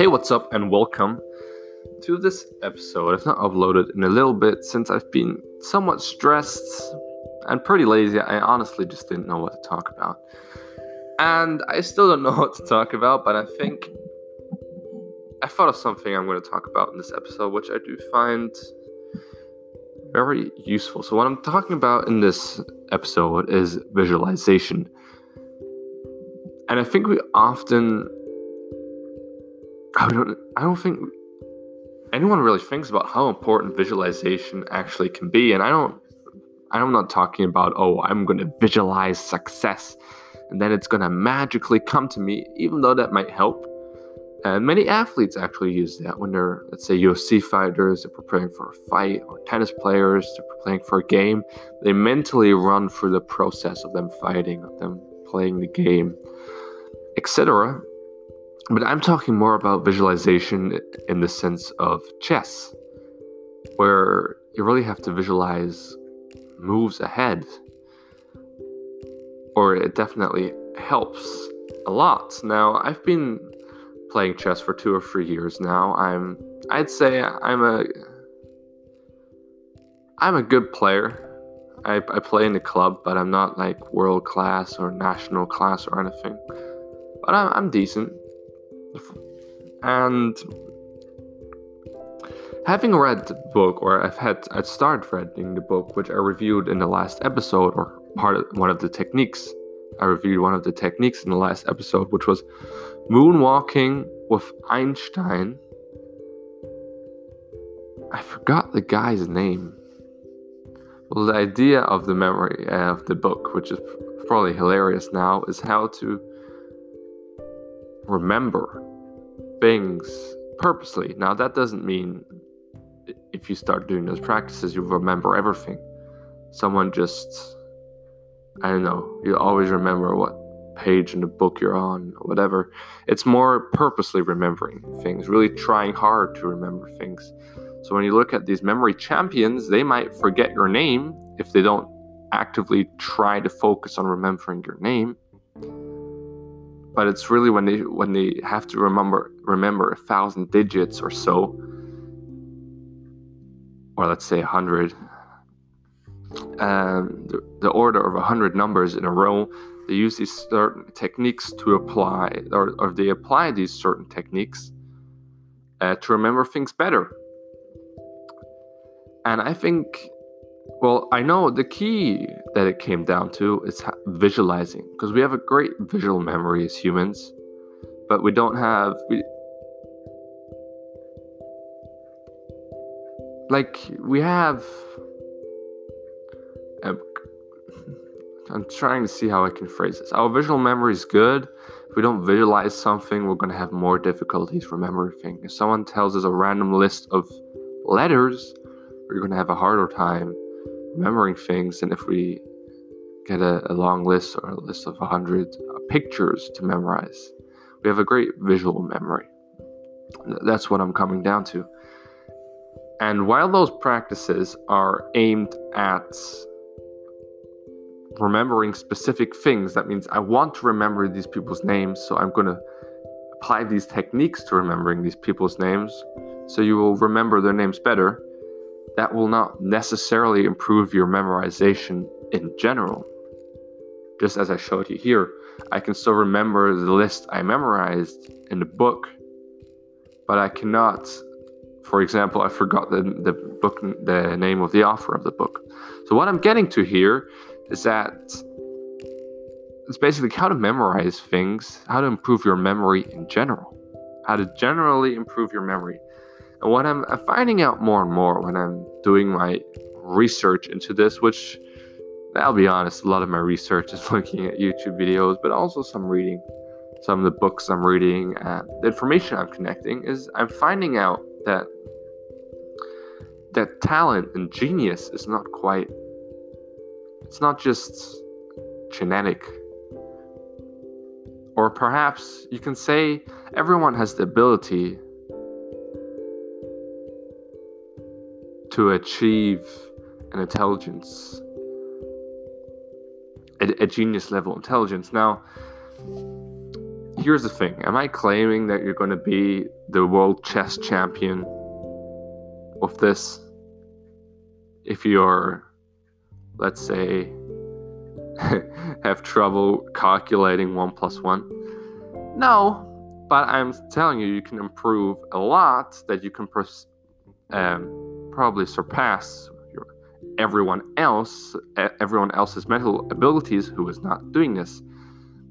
Hey, what's up, and welcome to this episode. I've not uploaded in a little bit since I've been somewhat stressed and pretty lazy. I honestly just didn't know what to talk about. And I still don't know what to talk about, but I think I thought of something I'm going to talk about in this episode, which I do find very useful. So, what I'm talking about in this episode is visualization. And I think we often I don't I don't think anyone really thinks about how important visualization actually can be. And I don't I'm not talking about, oh, I'm gonna visualize success and then it's gonna magically come to me, even though that might help. And many athletes actually use that when they're, let's say, UFC fighters, they're preparing for a fight, or tennis players, they're preparing for a game. They mentally run through the process of them fighting, of them playing the game etc. But I'm talking more about visualization in the sense of chess, where you really have to visualize moves ahead. Or it definitely helps a lot. Now, I've been playing chess for two or three years now. I'm I'd say I'm a I'm a good player. I, I play in the club, but I'm not like world class or national class or anything but I'm, I'm decent. And having read the book, or I've had I started reading the book, which I reviewed in the last episode, or part of one of the techniques. I reviewed one of the techniques in the last episode, which was moonwalking with Einstein. I forgot the guy's name. Well, the idea of the memory uh, of the book, which is probably hilarious now, is how to remember things purposely. Now, that doesn't mean if you start doing those practices, you remember everything. Someone just, I don't know, you always remember what page in the book you're on, whatever. It's more purposely remembering things, really trying hard to remember things. So when you look at these memory champions, they might forget your name if they don't actively try to focus on remembering your name but it's really when they when they have to remember remember a thousand digits or so. Or let's say a hundred. Um, the, the order of a hundred numbers in a row they use these certain techniques to apply or, or they apply these certain techniques uh, to remember things better. And i think well, I know the key that it came down to is visualizing because we have a great visual memory as humans, but we don't have we, like we have um, I'm trying to see how I can phrase this. Our visual memory is good. If we don't visualize something, we're going to have more difficulties remembering things. If someone tells us a random list of letters, we're going to have a harder time remembering things than if we get a, a long list or a list of 100 uh, pictures to memorize. We have a great visual memory. That's what I'm coming down to. And while those practices are aimed at remembering specific things, that means I want to remember these people's names, so I'm going to apply these techniques to remembering these people's names so you will remember their names better that will not necessarily improve your memorization in general. Just as I showed you here, I can still remember the list I memorized in the book, but I cannot. For example, I forgot the, the book, the name of the author of the book. So what I'm getting to here is that it's basically how to memorize things, how to improve your memory in general, how to generally improve your memory. And what I'm finding out more and more when I'm doing my research into this, which I'll be honest, a lot of my research is looking at YouTube videos, but also some reading, some of the books I'm reading, and the information I'm connecting is I'm finding out that that talent and genius is not quite it's not just genetic. Or perhaps you can say everyone has the ability to achieve an intelligence, a, a genius level intelligence. Now, here's the thing Am I claiming that you're going to be the world chess champion of this? If you're, let's say, have trouble calculating one plus one? No, but I'm telling you, you can improve a lot that you can pers- um, probably surpass everyone else, everyone else's mental abilities who is not doing this.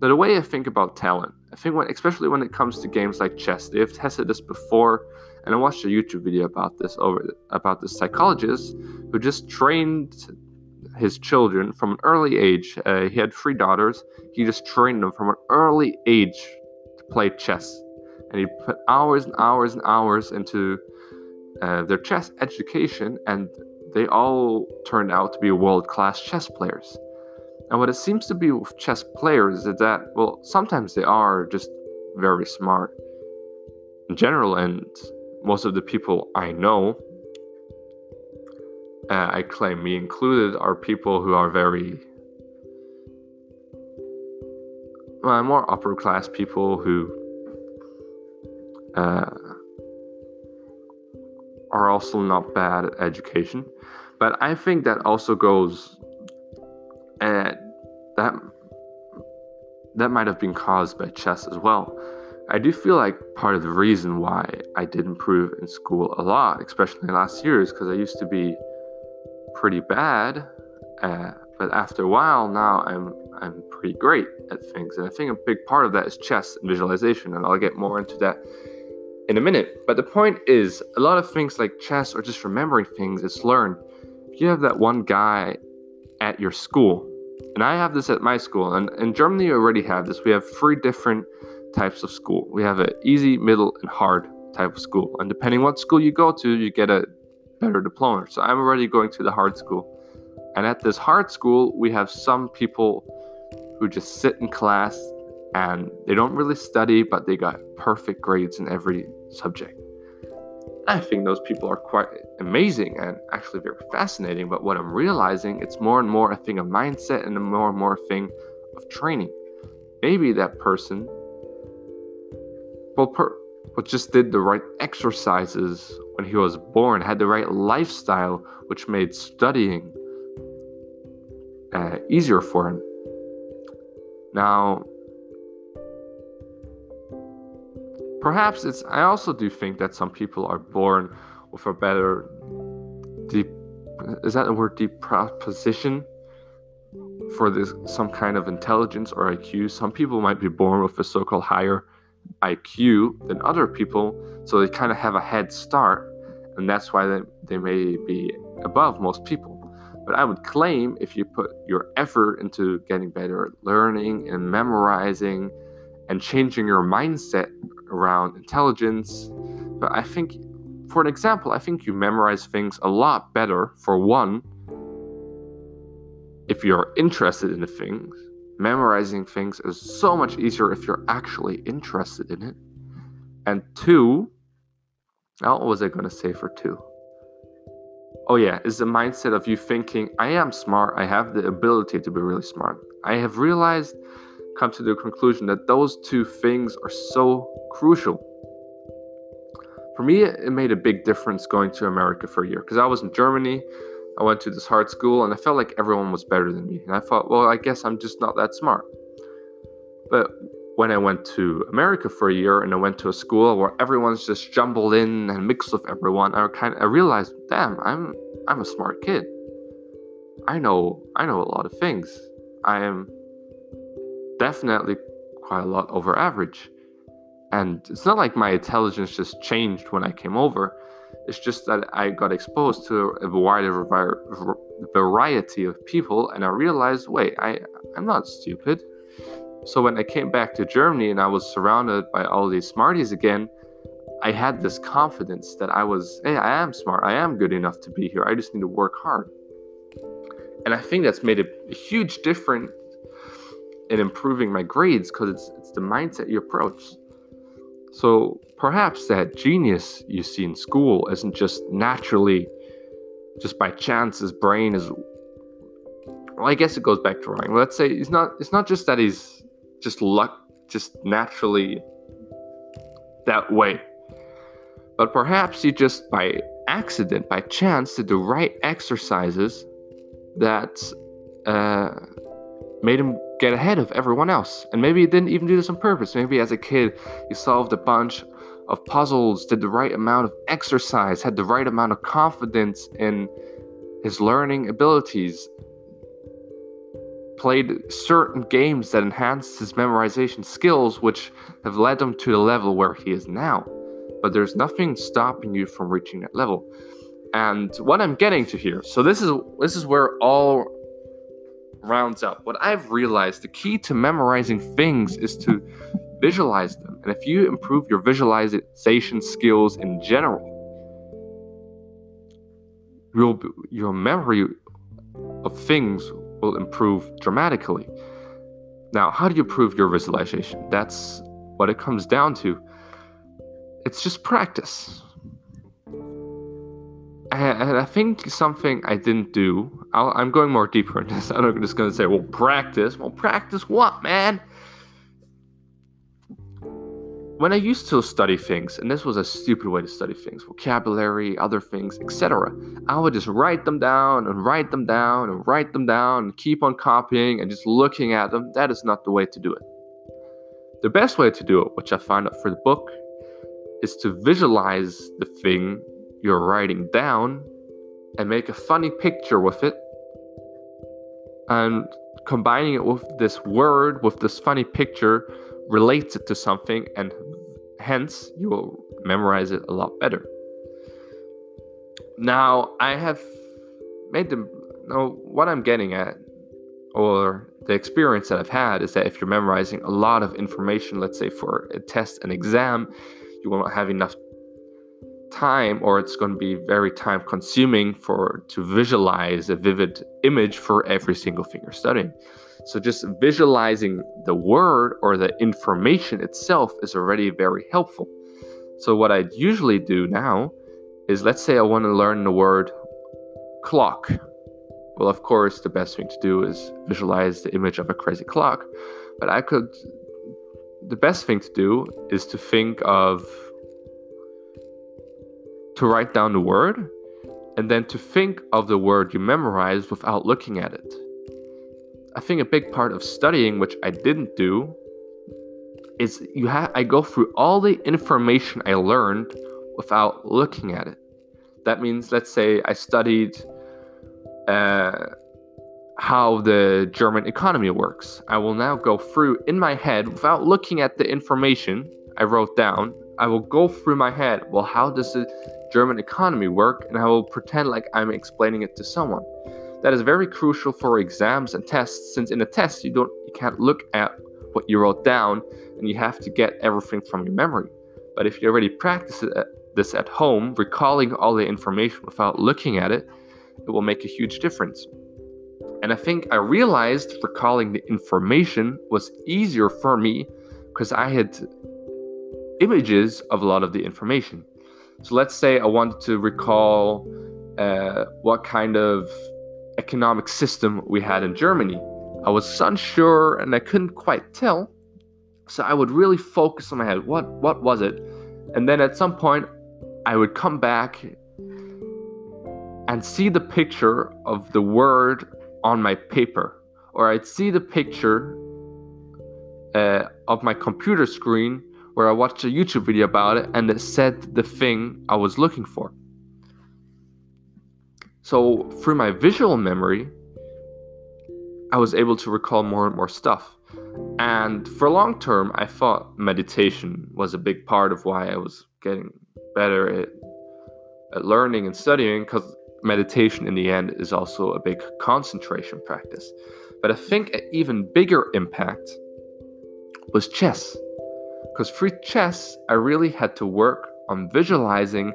Now, the way I think about talent, I think when, especially when it comes to games like chess, they have tested this before, and I watched a YouTube video about this over about this psychologist who just trained his children from an early age. Uh, he had three daughters. He just trained them from an early age to play chess, and he put hours and hours and hours into uh, their chess education, and they all turned out to be world-class chess players. And what it seems to be with chess players is that, well, sometimes they are just very smart in general, and most of the people I know, uh, I claim me included, are people who are very well, more upper class people who uh, are also not bad at education. But I think that also goes and that that might have been caused by chess as well. I do feel like part of the reason why I did improve in school a lot, especially last year, is because I used to be pretty bad, uh, but after a while now I'm I'm pretty great at things, and I think a big part of that is chess and visualization, and I'll get more into that in a minute. But the point is, a lot of things like chess or just remembering things is learned. If you have that one guy at your school and I have this at my school, and in Germany, we already have this. We have three different types of school. We have an easy, middle, and hard type of school. And depending what school you go to, you get a better diploma. So I'm already going to the hard school. And at this hard school, we have some people who just sit in class and they don't really study, but they got perfect grades in every subject. I think those people are quite amazing and actually very fascinating. But what I'm realizing, it's more and more a thing of mindset and a more and more thing of training. Maybe that person, well, per, well, just did the right exercises when he was born, had the right lifestyle, which made studying uh, easier for him. Now, perhaps it's i also do think that some people are born with a better deep is that the word deep proposition for this some kind of intelligence or iq some people might be born with a so-called higher iq than other people so they kind of have a head start and that's why they, they may be above most people. But i would claim if you put your effort into getting better at learning and memorizing and changing your mindset around intelligence. But I think, for an example, I think you memorize things a lot better, for one, if you're interested in the things. Memorizing things is so much easier if you're actually interested in it. And two, now what was I going to say for two? Oh, yeah, is the mindset of you thinking, I am smart, I have the ability to be really smart. I have realized come to the conclusion that those two things are so crucial. For me, it made a big difference going to America for a year because I was in Germany. I went to this hard school and I felt like everyone was better than me. And I thought, well, I guess I'm just not that smart. But when I went to America for a year and I went to a school where everyone's just jumbled in and mixed with everyone, I kind of I realized, damn, I'm I'm a smart kid. I know I know a lot of things. I am definitely quite a lot over average. And it's not like my intelligence just changed when I came over. It's just that I got exposed to a wider variety of people, and I realized, wait, I, I'm not stupid. So when I came back to Germany and I was surrounded by all these smarties again, I had this confidence that I was, hey, I am smart. I am good enough to be here. I just need to work hard. And I think that's made a, a huge difference in improving my grades because it's it's the mindset you approach. So perhaps that genius you see in school isn't just naturally, just by chance, his brain is. Well, I guess it goes back to Ryan. Let's say it's not. It's not just that he's just luck just naturally that way. But perhaps he just by accident, by chance, did the right exercises that uh, made him get ahead of everyone else. And maybe he didn't even do this on purpose. Maybe as a kid, he solved a bunch of puzzles, did the right amount of exercise, had the right amount of confidence in his learning abilities, played certain games that enhanced his memorization skills, which have led him to the level where he is now. But there's nothing stopping you from reaching that level. And what I'm getting to here, so this is this is where all rounds up. What I've realized, the key to memorizing things is to visualize them. And if you improve your visualization skills in general, your your memory of things will improve dramatically. Now, how do you improve your visualization? That's what it comes down to. It's just practice. And I think something I didn't do, i am going more deeper in this. I'm just going to say, well, practice. Well, practice what, man? When I used to study things, and this was a stupid way to study things, vocabulary, other things, etc., I would just write them down and write them down and write them down and keep on copying and just looking at them. That is not the way to do it. The best way to do it, which I found out for the book, is to visualize the thing you're writing down and make a funny picture with it and combining it with this word with this funny picture relates it to something and hence you will memorize it a lot better. Now i have made the no what i'm getting at or the experience that i've had is that if you're memorizing a lot of information let's say for a test and exam you will not have enough time or it's going to be very time consuming for to visualize a vivid image for every single thing you're studying so just visualizing the word or the information itself is already very helpful. So what i usually do now is let's say i want to learn the word clock. Well of course the best thing to do is visualize the image of a crazy clock but i could the best thing to do is to think of to write down the word and then to think of the word you memorized without looking at it. I think a big part of studying, which I didn't do, is you have I go through all the information I learned without looking at it. That means, let's say I studied uh, how the German economy works. I will now go through in my head without looking at the information I wrote down. I will go through my head. Well, how does the German economy work, and I will pretend like I'm explaining it to someone. That is very crucial for exams and tests, since in a test you don't you can't look at what you wrote down and you have to get everything from your memory. But if you already practice uh, this at home, recalling all the information without looking at it, it will make a huge difference. And I think I realized recalling the information was easier for me because I had images of a lot of the information. So let's say I wanted to recall uh, what kind of economic system we had in Germany. I was unsure and I couldn't quite tell. So I would really focus on my head. What what was it? And then at some point I would come back and see the picture of the word on my paper. Or I'd see the picture uh, of my computer screen where I watched a YouTube video about it and it said the thing I was looking for. So, through my visual memory, I was able to recall more and more stuff. And for long term, I thought meditation was a big part of why I was getting better at, at learning and studying, because meditation in the end is also a big concentration practice. But I think an even bigger impact was chess. Because for chess, I really had to work on visualizing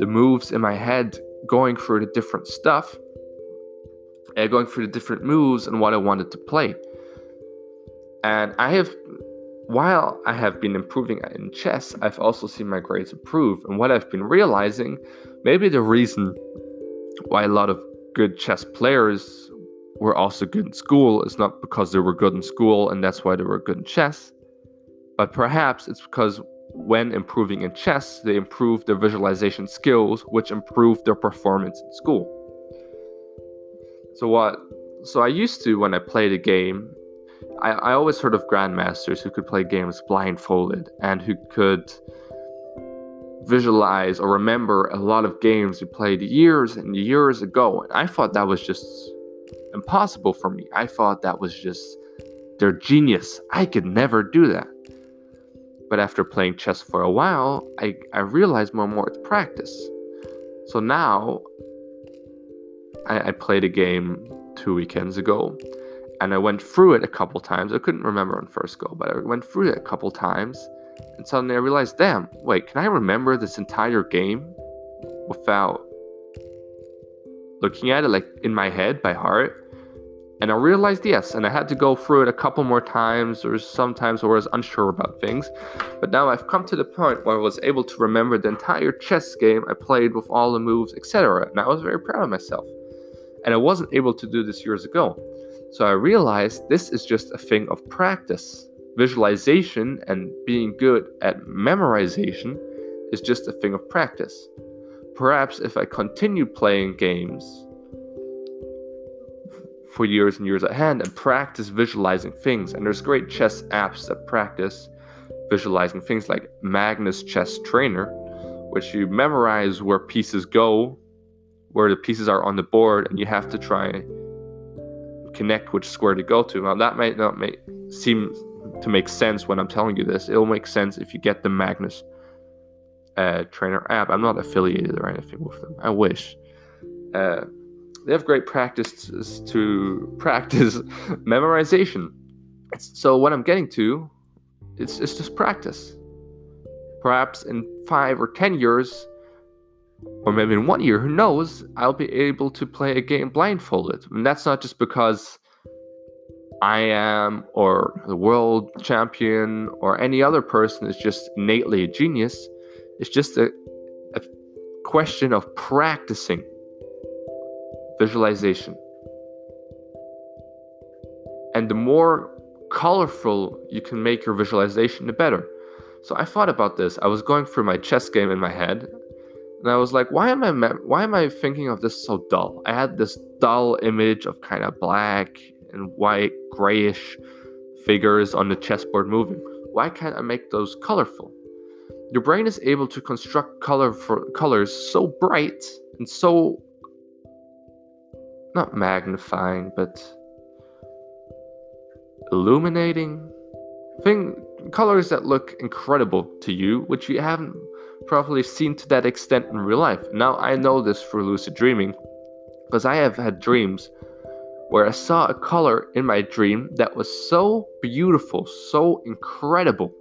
the moves in my head, going through the different stuff, and going through the different moves and what I wanted to play. And I have, while I have been improving in chess, I've also seen my grades improve. And what I've been realizing, maybe the reason why a lot of good chess players were also good in school is not because they were good in school and that's why they were good in chess But perhaps it's because when improving in chess, they improve their visualization skills, which improve their performance in school. So what so I used to when I played a game, I, I always heard of grandmasters who could play games blindfolded and who could visualize or remember a lot of games we played years and years ago. And I thought that was just impossible for me. I thought that was just their genius. I could never do that. But after playing chess for a while, I, I realized more and more it's practice. So now I, I played a game two weekends ago and I went through it a couple times. I couldn't remember on first go, but I went through it a couple times and suddenly I realized, damn, wait, can I remember this entire game without looking at it like in my head by heart? And I realized yes, and I had to go through it a couple more times, or sometimes I was unsure about things. But now I've come to the point where I was able to remember the entire chess game I played with all the moves, etc. And I was very proud of myself. And I wasn't able to do this years ago. So I realized this is just a thing of practice. Visualization and being good at memorization is just a thing of practice. Perhaps if I continue playing games for years and years ahead and practice visualizing things, and there's great chess apps that practice visualizing things like Magnus Chess Trainer, which you memorize where pieces go, where the pieces are on the board, and you have to try connect which square to go to. Now that might not make seem to make sense when I'm telling you this. It'll make sense if you get the Magnus uh, Trainer app. I'm not affiliated or anything with them. I wish. Uh, they have great practices to practice memorization. So what I'm getting to, it's it's just practice. Perhaps in five or ten years, or maybe in one year, who knows, I'll be able to play a game blindfolded. And that's not just because I am, or the world champion, or any other person is just innately a genius. It's just a, a question of practicing visualization. And the more colorful you can make your visualization, the better. So I thought about this. I was going through my chess game in my head, and I was like, why am I why am I thinking of this so dull? I had this dull image of kind of black and white, grayish figures on the chessboard moving. Why can't I make those colorful? Your brain is able to construct color for colors so bright and so not magnifying, but illuminating thing colors that look incredible to you, which you haven't probably seen to that extent in real life. Now I know this through lucid dreaming, because I have had dreams where I saw a color in my dream that was so beautiful, so incredible,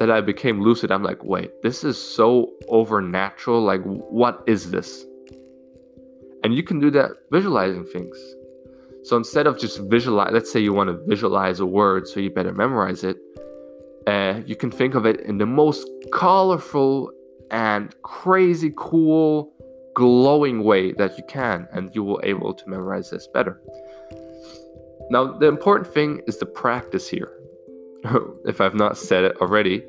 that I became lucid. I'm like, wait, this is so overnatural. Like, what is this? And you can do that visualizing things. So instead of just visualize, let's say you want to visualize a word, so you better memorize it. Uh, you can think of it in the most colorful and crazy cool, glowing way that you can, and you will able to memorize this better. Now, the important thing is the practice here. if I've not said it already.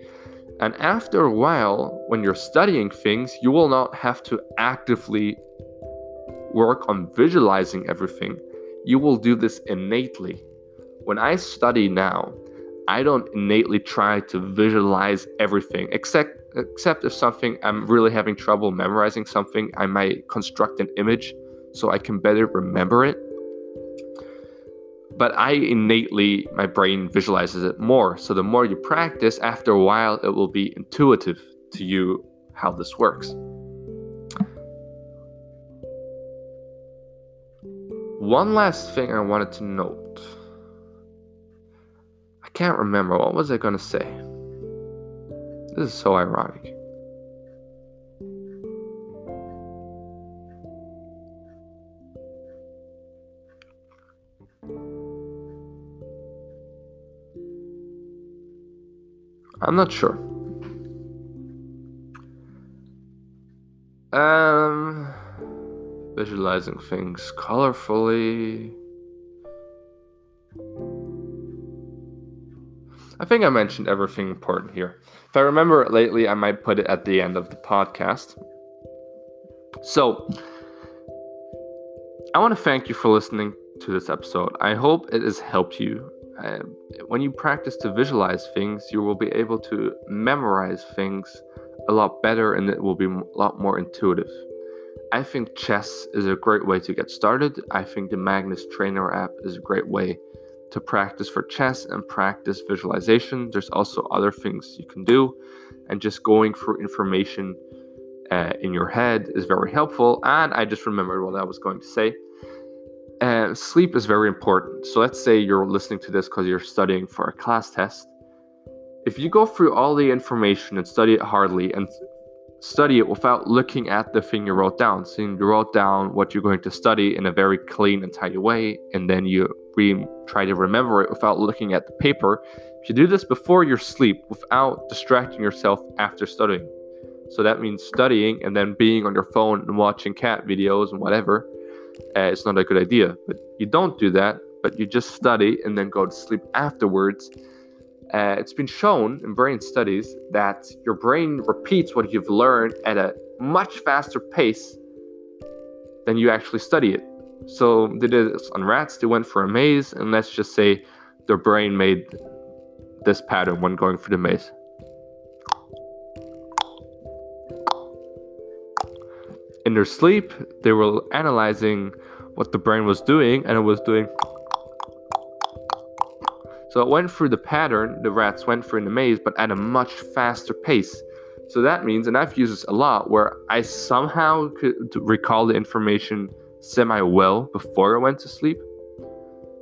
And after a while, when you're studying things, you will not have to actively work on visualizing everything, you will do this innately. When I study now, I don't innately try to visualize everything, except except if something I'm really having trouble memorizing something, I might construct an image so I can better remember it. But I innately, my brain visualizes it more. So the more you practice, after a while, it will be intuitive to you how this works. One last thing I wanted to note. I can't remember. What was I going to say? This is so ironic. I'm not sure. Um visualizing things colorfully. I think I mentioned everything important here. If I remember it lately, I might put it at the end of the podcast. So, I want to thank you for listening to this episode. I hope it has helped you. Uh, when you practice to visualize things, you will be able to memorize things a lot better and it will be a lot more intuitive. I think chess is a great way to get started. I think the Magnus Trainer app is a great way to practice for chess and practice visualization. There's also other things you can do, and just going through information uh, in your head is very helpful. And I just remembered what I was going to say. Uh, sleep is very important. So let's say you're listening to this because you're studying for a class test. If you go through all the information and study it hardly and study it without looking at the thing you wrote down. So you wrote down what you're going to study in a very clean and tidy way, and then you re- try to remember it without looking at the paper. If you do this before your sleep without distracting yourself after studying, so that means studying and then being on your phone and watching cat videos and whatever, uh, it's not a good idea. But you don't do that, but you just study and then go to sleep afterwards uh, it's been shown in brain studies that your brain repeats what you've learned at a much faster pace than you actually study it. So they did this on rats. They went for a maze, and let's just say their brain made this pattern when going through the maze. In their sleep, they were analyzing what the brain was doing, and it was doing so it went through the pattern the rats went through in the maze, but at a much faster pace. So that means, and I've used this a lot, where I somehow could recall the information semi well before I went to sleep.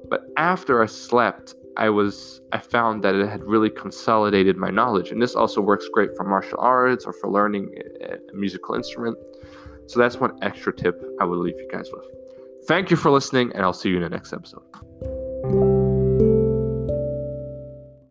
But after I slept, I was I found that it had really consolidated my knowledge, and this also works great for martial arts or for learning a musical instrument. So that's one extra tip I will leave you guys with. Thank you for listening, and I'll see you in the next episode.